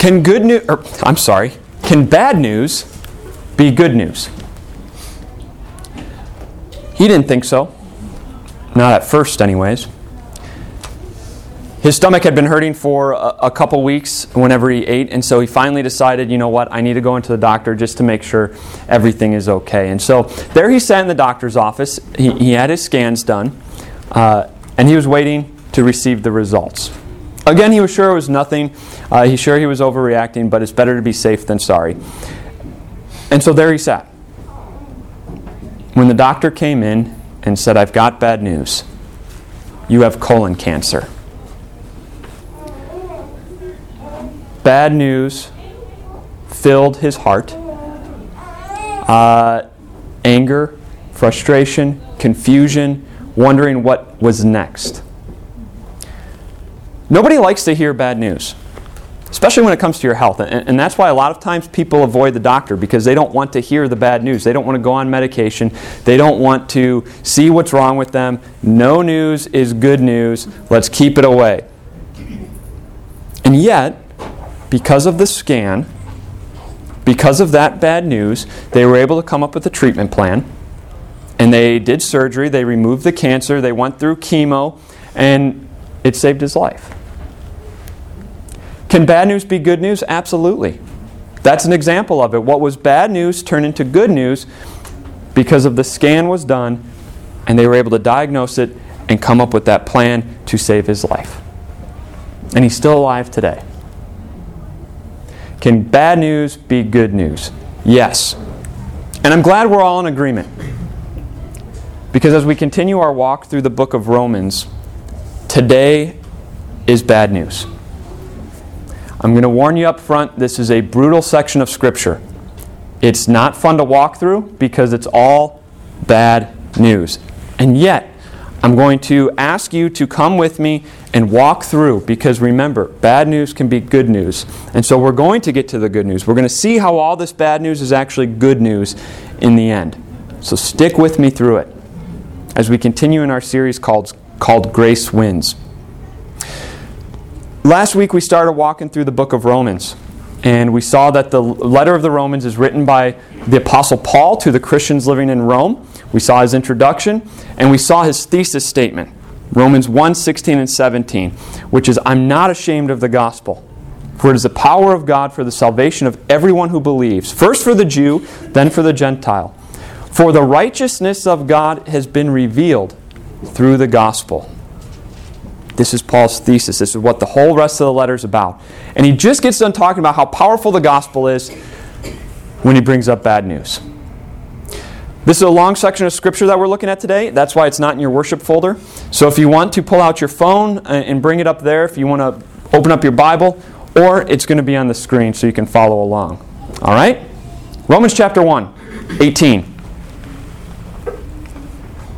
Can good news, I'm sorry, can bad news be good news? He didn't think so. Not at first, anyways. His stomach had been hurting for a, a, couple weeks whenever he ate, and so he finally decided, you know what, I need to go into the doctor just to make sure everything is okay. And so there he sat in the doctor's office. He, he had his scans done, uh, and he was waiting to receive the results. Again, he was sure it was nothing. Uh, he's sure he was overreacting, but it's better to be safe than sorry. And so there he sat. When the doctor came in and said, I've got bad news. You have colon cancer. Bad news filled his heart. Uh, anger, frustration, confusion, wondering what was next. Nobody likes to hear bad news, especially when it comes to your health. And, and, that's why a lot of times people avoid the doctor because they don't want to hear the bad news. They don't want to go on medication. They don't want to see what's wrong with them. No news is good news. Let's keep it away. And yet, because of the scan, because of that bad news, they were able to come up with a treatment plan. And they did surgery, they removed the cancer, they went through chemo, and it saved his life. Can bad news be good news? Absolutely. That's an example of it. What was bad news turned into good news because of the scan was done and they were able to diagnose it and come up with that plan to save his life. And he's still alive today. Can bad news be good news? Yes. And I'm glad we're all in agreement. Because as we continue our walk through the book of Romans, today is bad news. I'm going to warn you up front this is a brutal section of Scripture. It's not fun to walk through because it's all bad news. And yet, I'm going to ask you to come with me and walk through because remember, bad news can be good news. And so we're going to get to the good news. We're going to see how all this bad news is actually good news in the end. So stick with me through it as we continue in our series called, called Grace Wins. Last week we started walking through the book of Romans. And we saw that the letter of the Romans is written by the Apostle Paul to the Christians living in Rome. We saw his introduction, and we saw his thesis statement, Romans 1 16 and 17, which is, I'm not ashamed of the gospel, for it is the power of God for the salvation of everyone who believes, first for the Jew, then for the Gentile. For the righteousness of God has been revealed through the gospel. This is Paul's thesis. This is what the whole rest of the letter is about. And he just gets done talking about how powerful the gospel is when he brings up bad news. This is a long section of scripture that we're looking at today. That's why it's not in your worship folder. So if you want to pull out your phone and bring it up there, if you want to open up your Bible, or it's going to be on the screen so you can follow along. All right? Romans chapter 1, 18.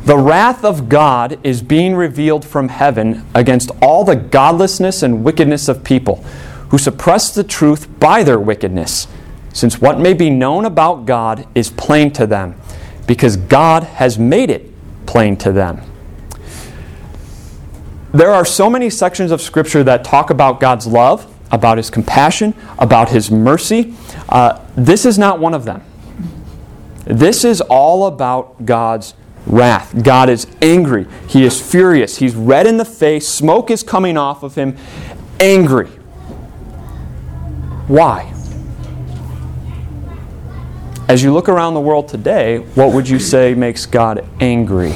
The wrath of God is being revealed from heaven against all the godlessness and wickedness of people who suppress the truth by their wickedness, since what may be known about God is plain to them because God has made it plain to them. There are so many sections of Scripture that talk about God's love, about His compassion, about His mercy. Uh, this is not one of them. This is all about God's wrath. God is angry. He is furious. He's red in the face. Smoke is coming off of him. Angry. Why? As you look around the world today, what would you say makes God angry?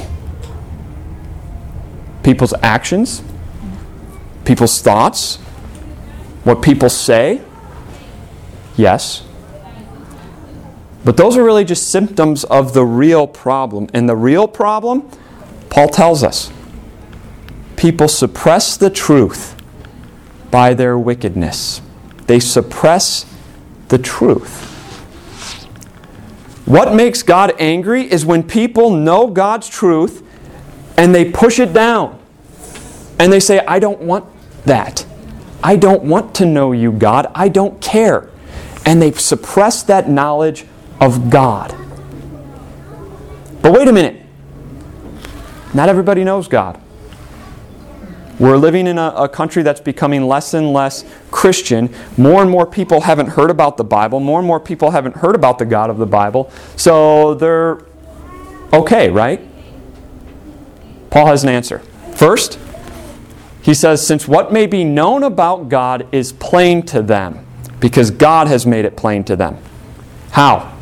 People's actions? People's thoughts? What people say? Yes. But those are really just symptoms of the real problem. And the real problem, Paul tells us, people suppress the truth by their wickedness. They suppress the truth. What makes God angry is when people know God's truth and they push it down. And they say, I don't want that. I don't want to know you, God. I don't care. And they suppress that knowledge of God. But wait a minute. Not everybody knows God. We're living in a, a, country that's becoming less and less Christian. More and more people haven't heard about the Bible. More and more people haven't heard about the God of the Bible. So they're okay, right? Paul has an answer. First, he says, Since what may be known about God is plain to them, because God has made it plain to them. How?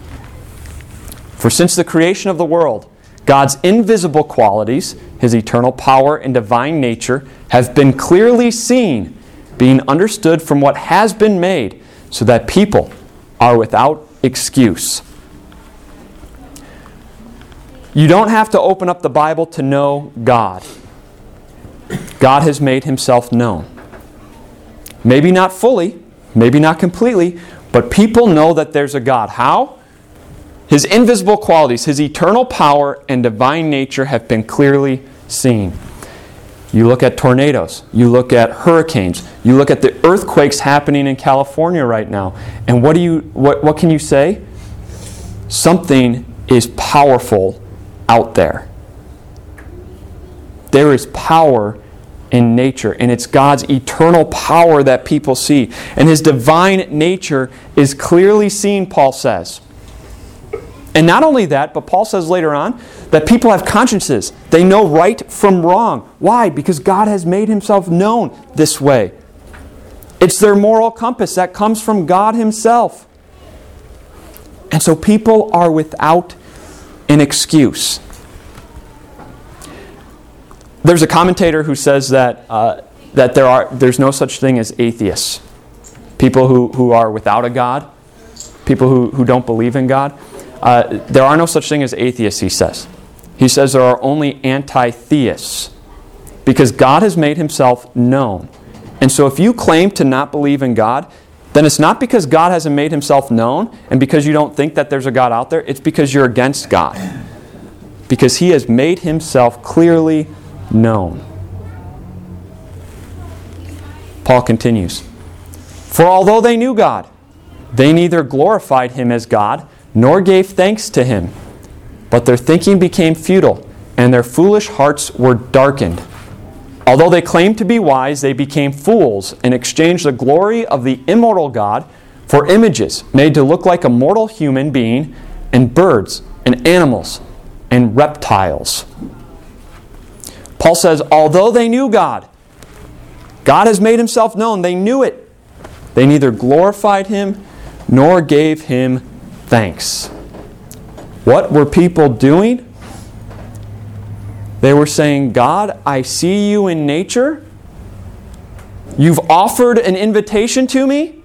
For since the creation of the world, God's invisible qualities, his eternal power and divine nature, have been clearly seen, being understood from what has been made, so that people are without excuse. You don't have to open up the Bible to know God. God has made himself known. Maybe not fully, maybe not completely, but people know that there's a God. How? His invisible qualities, his eternal power and divine nature have been clearly seen. You look at tornadoes, you look at hurricanes, you look at the earthquakes happening in California right now. And what do you what, what can you say? Something is powerful out there. There is power in nature, and it's God's eternal power that people see. And His divine nature is clearly seen, Paul says. And not only that, but Paul says later on that people have consciences. They know right from wrong. Why? Because God has made Himself known this way. It's their moral compass that comes from God Himself. And so people are without an excuse. There's a commentator who says that, uh, that there are, there's no such thing as atheists, people who, who are without a God, people who, who don't believe in God. Uh, there are no such thing as atheists, he says. He says there are only anti theists because God has made himself known. And so if you claim to not believe in God, then it's not because God hasn't made himself known and because you don't think that there's a God out there, it's because you're against God. Because he has made himself clearly known. Paul continues For although they knew God, they neither glorified him as God nor gave thanks to him, but their thinking became futile, and their foolish hearts were darkened. Although they claimed to be wise, they became fools and exchanged the glory of the immortal God for images made to look like a mortal human being and birds and animals and reptiles. Paul says, although they knew God, God has made himself known, they knew it. They neither glorified him nor gave him thanks. What were people doing? They were saying, God, I see you in nature. You've offered an invitation to me,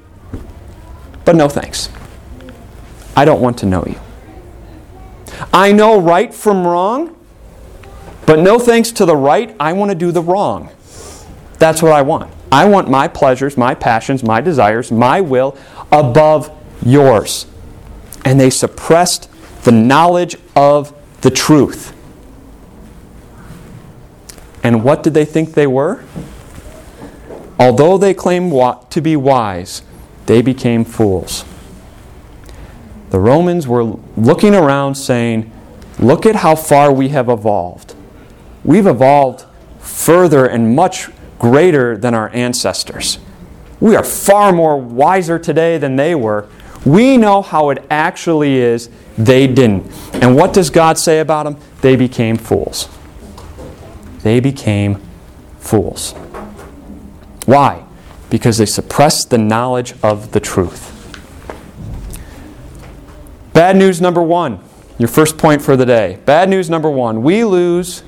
but no thanks. I don't want to know you. I know right from wrong, but no thanks to the right, I want to do the wrong. That's what I want. I want my pleasures, my passions, my desires, my will above yours. And they suppressed the knowledge of the truth. And what did they think they were? Although they claimed to be wise, they became fools. The Romans were looking around saying, Look at how far we have evolved. We've evolved further and much greater than our ancestors. We are far more wiser today than they were. We know how it actually is. They didn't. And what does God say about them? They became fools. They became fools. Why? Because they suppressed the knowledge of the truth. Bad news number one. Your first point for the day. Bad news number one. We lose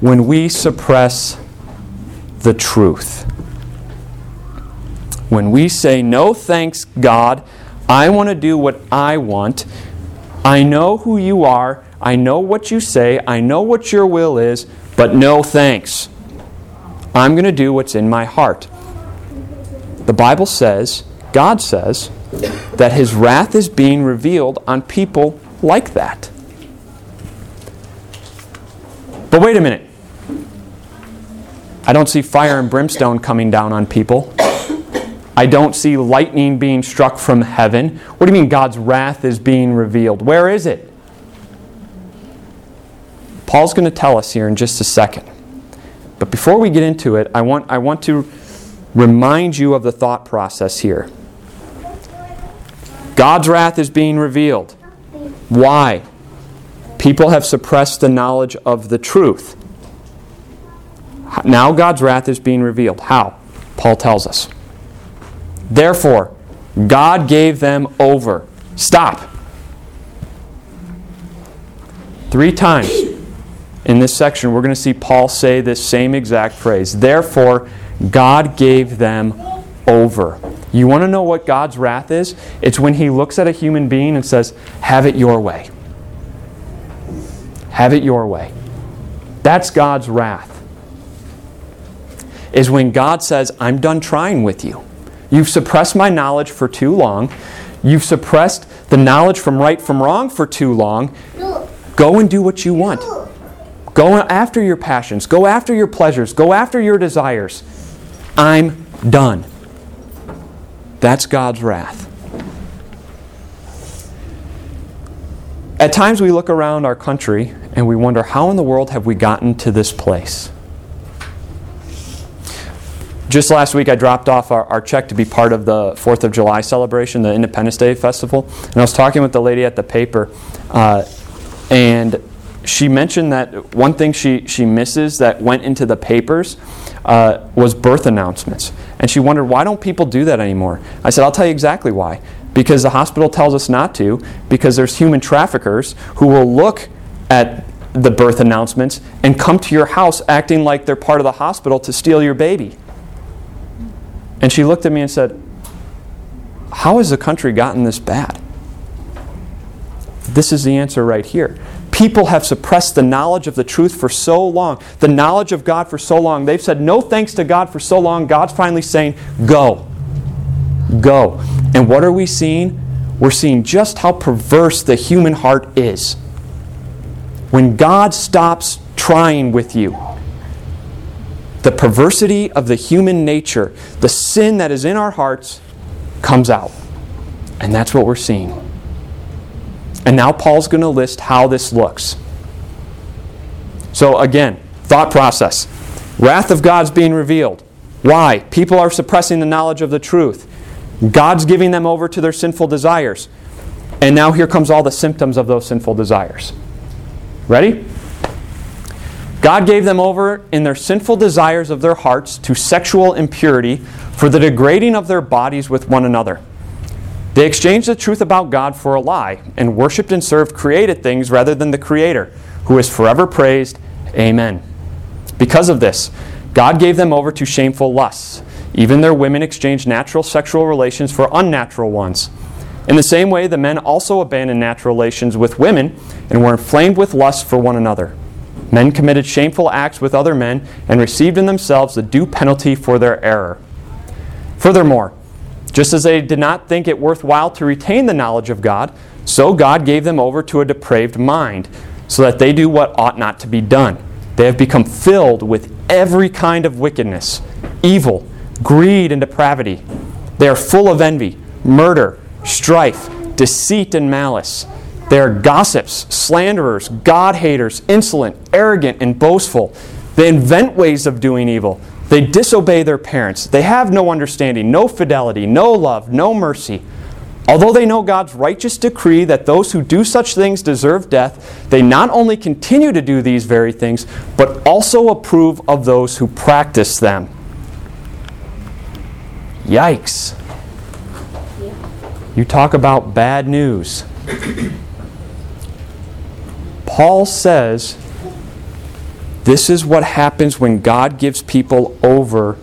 when we suppress the truth. When we say, No thanks, God, I want to do what I want. I know who you are. I know what you say. I know what your will is, but no thanks. I'm going to do what's in my heart. The Bible says, God says, that His wrath is being revealed on people like that. But wait a minute. I don't see fire and brimstone coming down on people. I don't see lightning being struck from heaven. What do you mean God's wrath is being revealed? Where is it? Paul's going to tell us here in just a second. But before we get into it, I want, I want to remind you of the thought process here. God's wrath is being revealed. Why? People have suppressed the knowledge of the truth. Now God's wrath is being revealed. How? Paul tells us. Therefore, God gave them over. Stop. Three times in this section, we're going to see Paul say this same exact phrase. Therefore, God gave them over. You want to know what God's wrath is? It's when He looks at a human being and says, Have it your way. Have it your way. That's God's wrath. Is when God says, I'm done trying with you. You've suppressed my knowledge for too long. You've suppressed the knowledge from right from wrong for too long. Go and do what you want. Go after your passions. Go after your pleasures. Go after your desires. I'm done. That's God's wrath. At times we look around our country and we wonder how in the world have we gotten to this place? Just last week, I dropped off our, our, check to be part of the 4th of July celebration, the Independence Day Festival. And I was talking with the lady at the paper, uh, and she mentioned that one thing she, she misses that went into the papers uh, was birth announcements. And she wondered, why don't people do that anymore? I said, I'll tell you exactly why. Because the hospital tells us not to, because there's human traffickers who will look at the birth announcements and come to your house acting like they're part of the hospital to steal your baby. And she looked at me and said, How has the country gotten this bad? This is the answer right here people have suppressed the knowledge of the truth for so long, the knowledge of God for so long. They've said no thanks to God for so long. God's finally saying, Go. Go. And what are we seeing? We're seeing just how perverse the human heart is. When God stops trying with you, the perversity of the human nature, the sin that is in our hearts, comes out. And that's what we're seeing. And now Paul's going to list how this looks. So, again, thought process. Wrath of God's being revealed. Why? People are suppressing the knowledge of the truth. God's giving them over to their sinful desires. And now here comes all the symptoms of those sinful desires. Ready? God gave them over in their sinful desires of their hearts to sexual impurity for the degrading of their bodies with one another. They exchanged the truth about God for a lie and worshiped and served created things rather than the Creator, who is forever praised. Amen. Because of this, God gave them over to shameful lusts. Even their women exchanged natural sexual relations for unnatural ones. In the same way, the men also abandoned natural relations with women and were inflamed with lust for one another. Men committed shameful acts with other men and received in themselves the due penalty for their error. Furthermore, just as they did not think it worthwhile to retain the knowledge of God, so God gave them over to a depraved mind, so that they do what ought not to be done. They have become filled with every kind of wickedness, evil, greed, and depravity. They are full of envy, murder, strife, deceit, and malice. They are gossips, slanderers, God haters, insolent, arrogant, and boastful. They invent ways of doing evil. They disobey their parents. They have no understanding, no fidelity, no love, no mercy. Although they know God's righteous decree that those who do such things deserve death, they not only continue to do these very things, but also approve of those who practice them. Yikes. You talk about bad news. Paul says this is what happens when God gives people over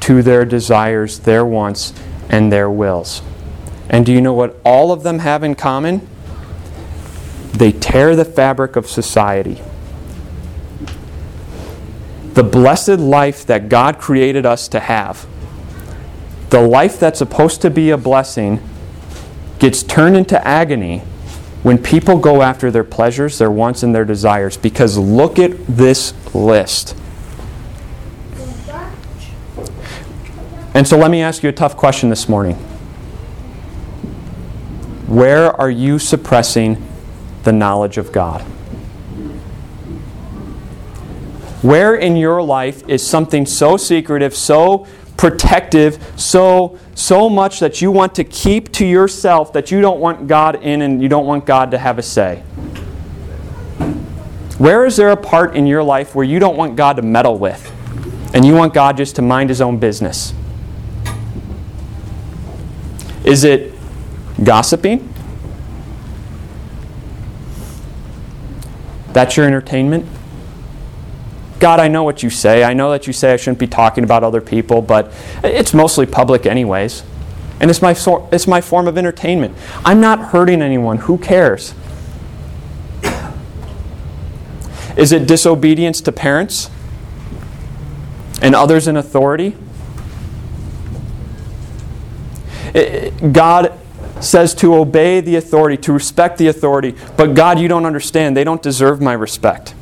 to their desires, their wants, and their wills. And do you know what all of them have in common? They tear the fabric of society. The blessed life that God created us to have, the life that's supposed to be a blessing, gets turned into agony when people go after their pleasures, their wants, and their desires. Because look at this list. And so let me ask you a tough question this morning. Where are you suppressing the knowledge of God? Where in your life is something so secretive, so protective, so so much that you want to keep to yourself that you don't want God in and you don't want God to have a say? Where is there a part in your life where you don't want God to meddle with and you want God just to mind his own business? Is it gossiping? That's your entertainment? God, I know what you say. I know that you say I shouldn't be talking about other people, but it's mostly public, anyways. And it's my, it's my form of entertainment. I'm not hurting anyone. Who cares? Is it disobedience to parents and others in authority? God says to obey the authority, to respect the authority, but God, you don't understand. They don't deserve my respect.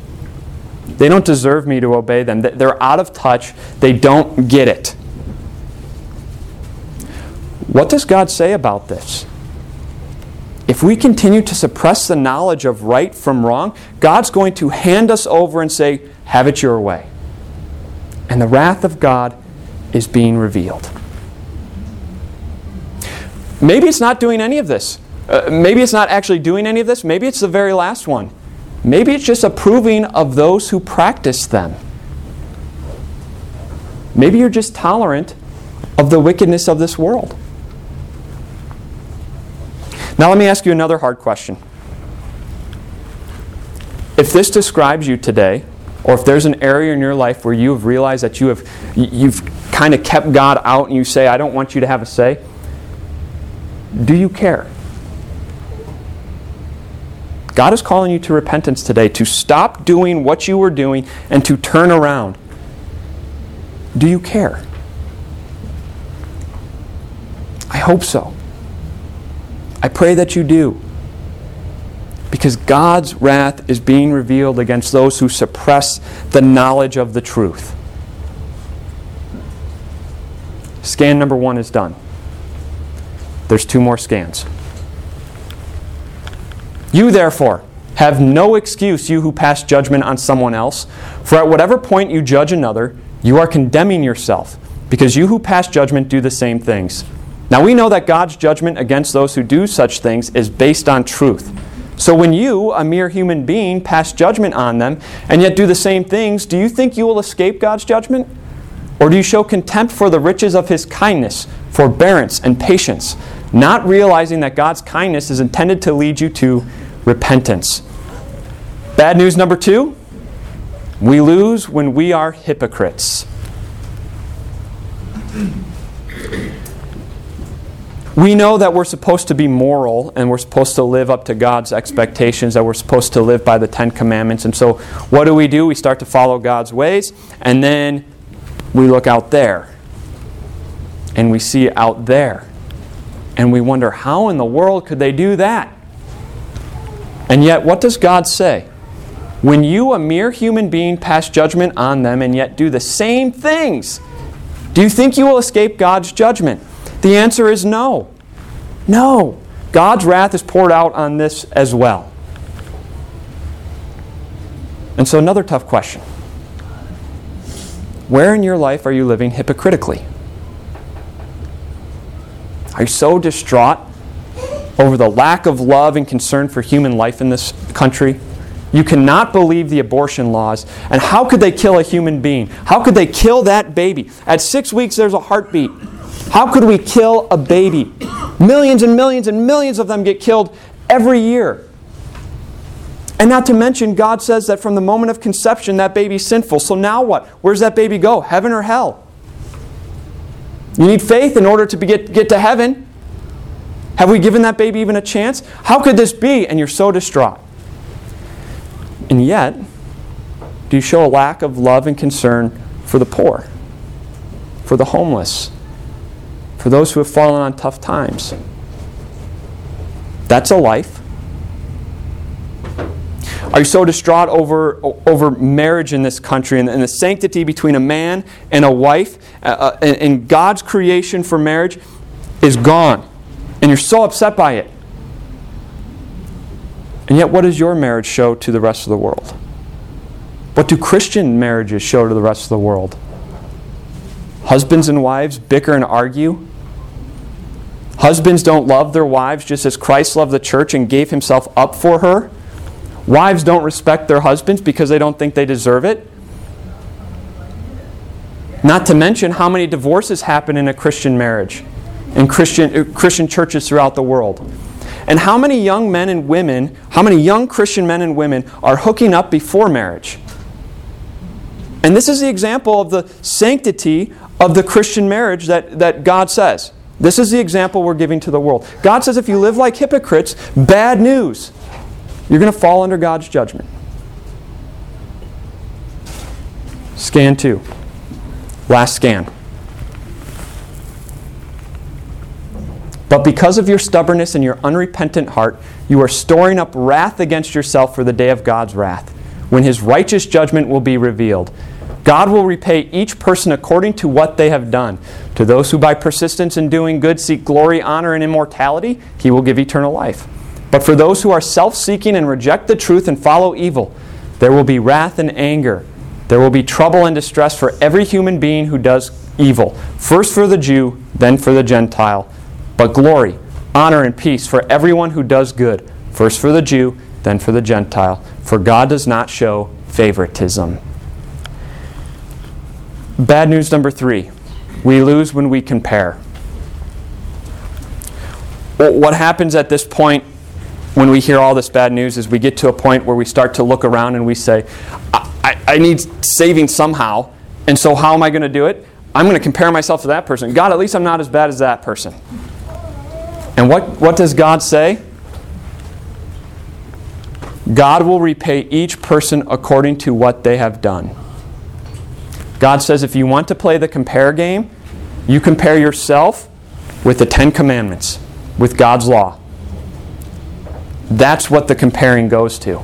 They don't deserve me to obey them. They're out of touch. They don't get it. What does God say about this? if we continue to suppress the knowledge of right from wrong, God's going to hand us over and say, Have it your way. And the wrath of God is being revealed. Maybe it's not doing any of this. Uh, maybe it's not actually doing any of this. Maybe it's the very last one. Maybe it's just approving of those who practice them. Maybe you're just tolerant of the wickedness of this world. Now, let me ask you another hard question. If this describes you today, or if there's an area in your life where you have realized that you have you've kind of kept God out and you say, I don't want you to have a say, do you care? God is calling you to repentance today, to stop doing what you were doing and to turn around. Do you care? I hope so. I pray that you do. Because God's wrath is being revealed against those who suppress the knowledge of the truth. Scan number one is done. There's two more scans. You, therefore, have no excuse, you who pass judgment on someone else, for at whatever point you judge another, you are condemning yourself, because you who pass judgment do the same things. Now we know that God's judgment against those who do such things is based on truth. So when you, a mere human being, pass judgment on them and yet do the same things, do you think you will escape God's judgment? Or do you show contempt for the riches of his kindness, forbearance, and patience, not realizing that God's kindness is intended to lead you to repentance? Bad news number two we lose when we are hypocrites. We know that we're supposed to be moral and we're supposed to live up to God's expectations, that we're supposed to live by the Ten Commandments. And so, what do we do? We start to follow God's ways, and then we look out there and we see out there. And we wonder, how in the world could they do that? And yet, what does God say? When you, a mere human being, pass judgment on them and yet do the same things, do you think you will escape God's judgment? The answer is no. No. God's wrath is poured out on this as well. And so, another tough question Where in your life are you living hypocritically? Are you so distraught over the lack of love and concern for human life in this country? You cannot believe the abortion laws. And how could they kill a human being? How could they kill that baby? At six weeks, there's a heartbeat. How could we kill a baby? Millions and millions and millions of them get killed every year. And not to mention, God says that from the moment of conception, that baby's sinful. So now what? Where's that baby go? Heaven or hell? You need faith in order to get, get to heaven. Have we given that baby even a chance? How could this be? And you're so distraught. And yet, do you show a lack of love and concern for the poor, for the homeless, for those who have fallen on tough times. That's a life. Are you so distraught over, over marriage in this country and, and the sanctity between a man and a wife uh, uh, and, and God's creation for marriage is gone? And you're so upset by it. And yet, what does your marriage show to the rest of the world? What do Christian marriages show to the rest of the world? Husbands and wives bicker and argue. Husbands don't love their wives just as Christ loved the church and gave himself up for her. Wives don't respect their husbands because they don't think they deserve it. Not to mention how many divorces happen in a Christian marriage, in Christian, uh, Christian churches throughout the world. And how many young men and women, how many young Christian men and women are hooking up before marriage? And this is the example of the sanctity of the Christian marriage that, that God says. This is the example we're giving to the world. God says if you live like hypocrites, bad news. You're going to fall under God's judgment. Scan two. Last scan. But because of your stubbornness and your unrepentant heart, you are storing up wrath against yourself for the day of God's wrath, when his righteous judgment will be revealed. God will repay each person according to what they have done. To those who by persistence in doing good seek glory, honor, and immortality, he will give eternal life. But for those who are self seeking and reject the truth and follow evil, there will be wrath and anger there will be trouble and distress for every human being who does evil, first for the Jew, then for the Gentile. But glory, honor, and peace for everyone who does good, first for the Jew, then for the Gentile. For God does not show favoritism. Bad news number three we lose when we compare. What happens at this point when we hear all this bad news is we get to a point where we start to look around and we say, I, I need saving somehow. And so, how am I going to do it? I'm going to compare myself to that person. God, at least I'm not as bad as that person. And what, what does God say? God will repay each person according to what they have done. God says if you want to play the compare game, you compare yourself with the Ten Commandments, with God's law. That's what the comparing goes to.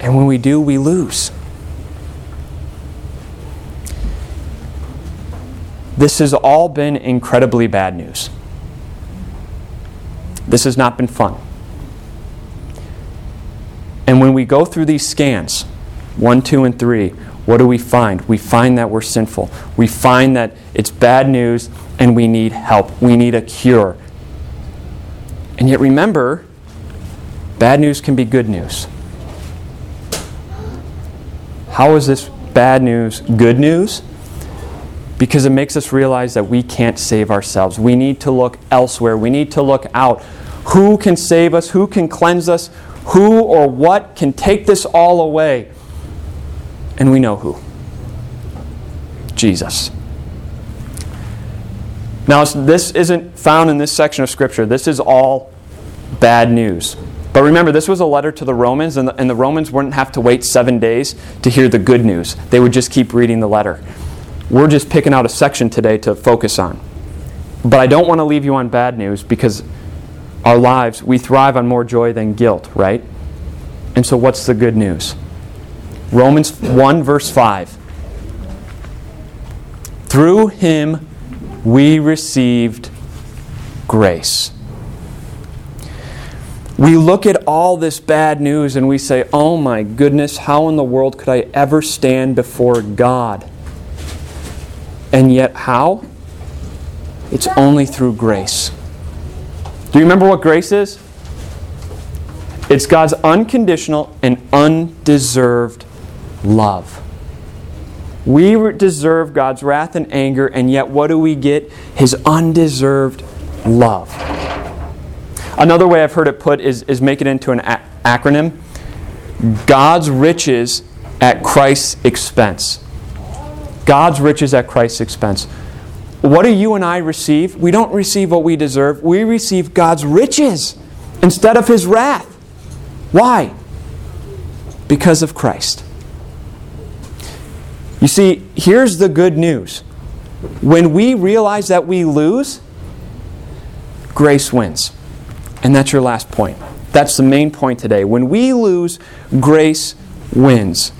And when we do, we lose. This has all been incredibly bad news. This has not been fun. And when we go through these scans, one, two, and three, what do we find? We find that we're sinful. We find that it's bad news and we need help. We need a cure. And yet remember, bad news can be good news. How is this bad news good news? Because it makes us realize that we can't save ourselves. We need to look elsewhere. We need to look out. Who can save us? Who can cleanse us? Who or what can take this all away? And we know who Jesus. Now, this isn't found in this section of Scripture. This is all bad news. But remember, this was a letter to the Romans, and the, and the, Romans wouldn't have to wait seven days to hear the good news. They would just keep reading the letter. We're just picking out a section today to focus on. But I don't want to leave you on bad news because our lives, we thrive on more joy than guilt, right? And so, what's the good news? Romans 1, verse 5. Through him we received grace we look at all this bad news and we say, oh my goodness, how in the world could I ever stand before God? And yet, how? It's only through grace. Do you remember what grace is? It's God's unconditional and undeserved love. We deserve God's wrath and anger, and yet what do we get? His undeserved love. Another way I've heard it put is, is make it into an a- acronym God's riches at Christ's expense. God's riches at Christ's expense. What do you and I receive? We don't receive what we deserve. We receive God's riches instead of His wrath. Why? Because of Christ. You see, here's the good news. When we realize that we lose, grace wins. And that's your last point. That's the main point today. When we lose, grace wins.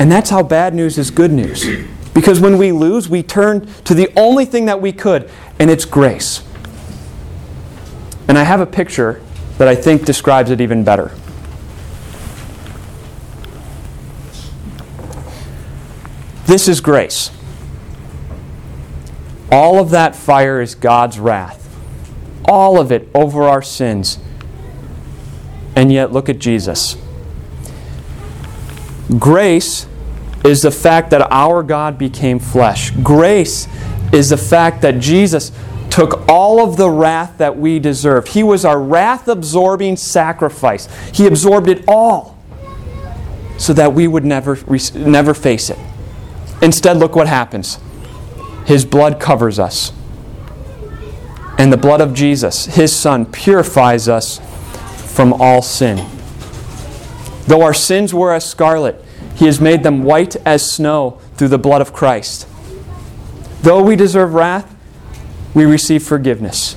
And that's how bad news is good news. Because when we lose, we turn to the only thing that we could, and it's grace. And I have a picture that I think describes it even better. This is grace. All of that fire is God's wrath, all of it over our sins. And yet, look at Jesus. Grace is the fact that our God became flesh. Grace is the fact that Jesus took all of the wrath that we deserved. He was our wrath absorbing sacrifice. He absorbed it all so that we would never, never face it. Instead, look what happens His blood covers us. And the blood of Jesus, His Son, purifies us from all sin. Though our sins were as scarlet, He has made them white as snow through the blood of Christ. Though we deserve wrath, we receive forgiveness.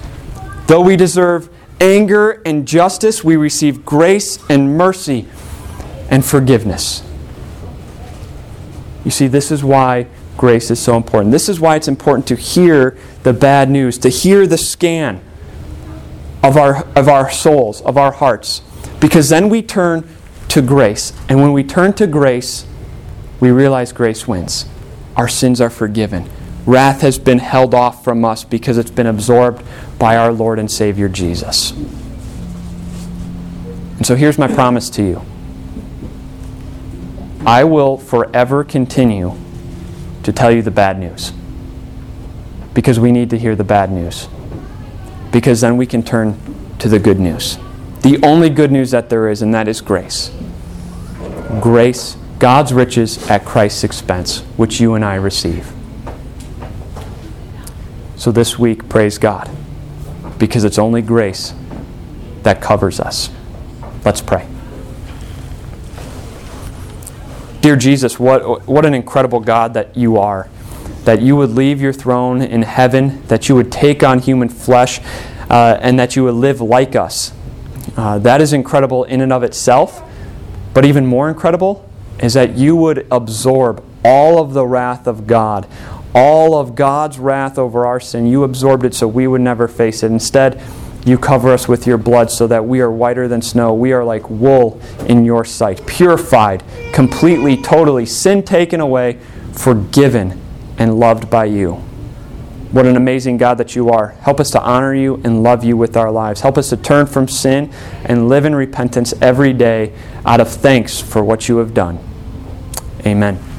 Though we deserve anger and justice, we receive grace and mercy and forgiveness. You see, this is why grace is so important. This is why it's important to hear the bad news, to hear the scan of our, of our souls, of our hearts. Because then we turn to grace. And when we turn to grace, we realize grace wins. Our sins are forgiven. Wrath has been held off from us because it's been absorbed by our Lord and Savior Jesus. And so here's my promise to you I will forever continue to tell you the bad news because we need to hear the bad news. Because then we can turn to the good news. The only good news that there is, and that is grace. Grace, God's riches at Christ's expense, which you and I receive. So this week, praise God, because it's only grace that covers us. Let's pray. Dear Jesus, what, what an incredible God that you are. That you would leave your throne in heaven, that you would take on human flesh, uh, and that you would live like us. Uh, that is incredible in and of itself. But even more incredible is that you would absorb all of the wrath of God, all of God's wrath over our sin. You absorbed it so we would never face it. Instead, you cover us with your blood so that we are whiter than snow. We are like wool in your sight, purified, completely, totally, sin taken away, forgiven, and loved by you. What an amazing God that you are. Help us to honor you and love you with our lives. Help us to turn from sin and live in repentance every day out of thanks for what you have done. Amen.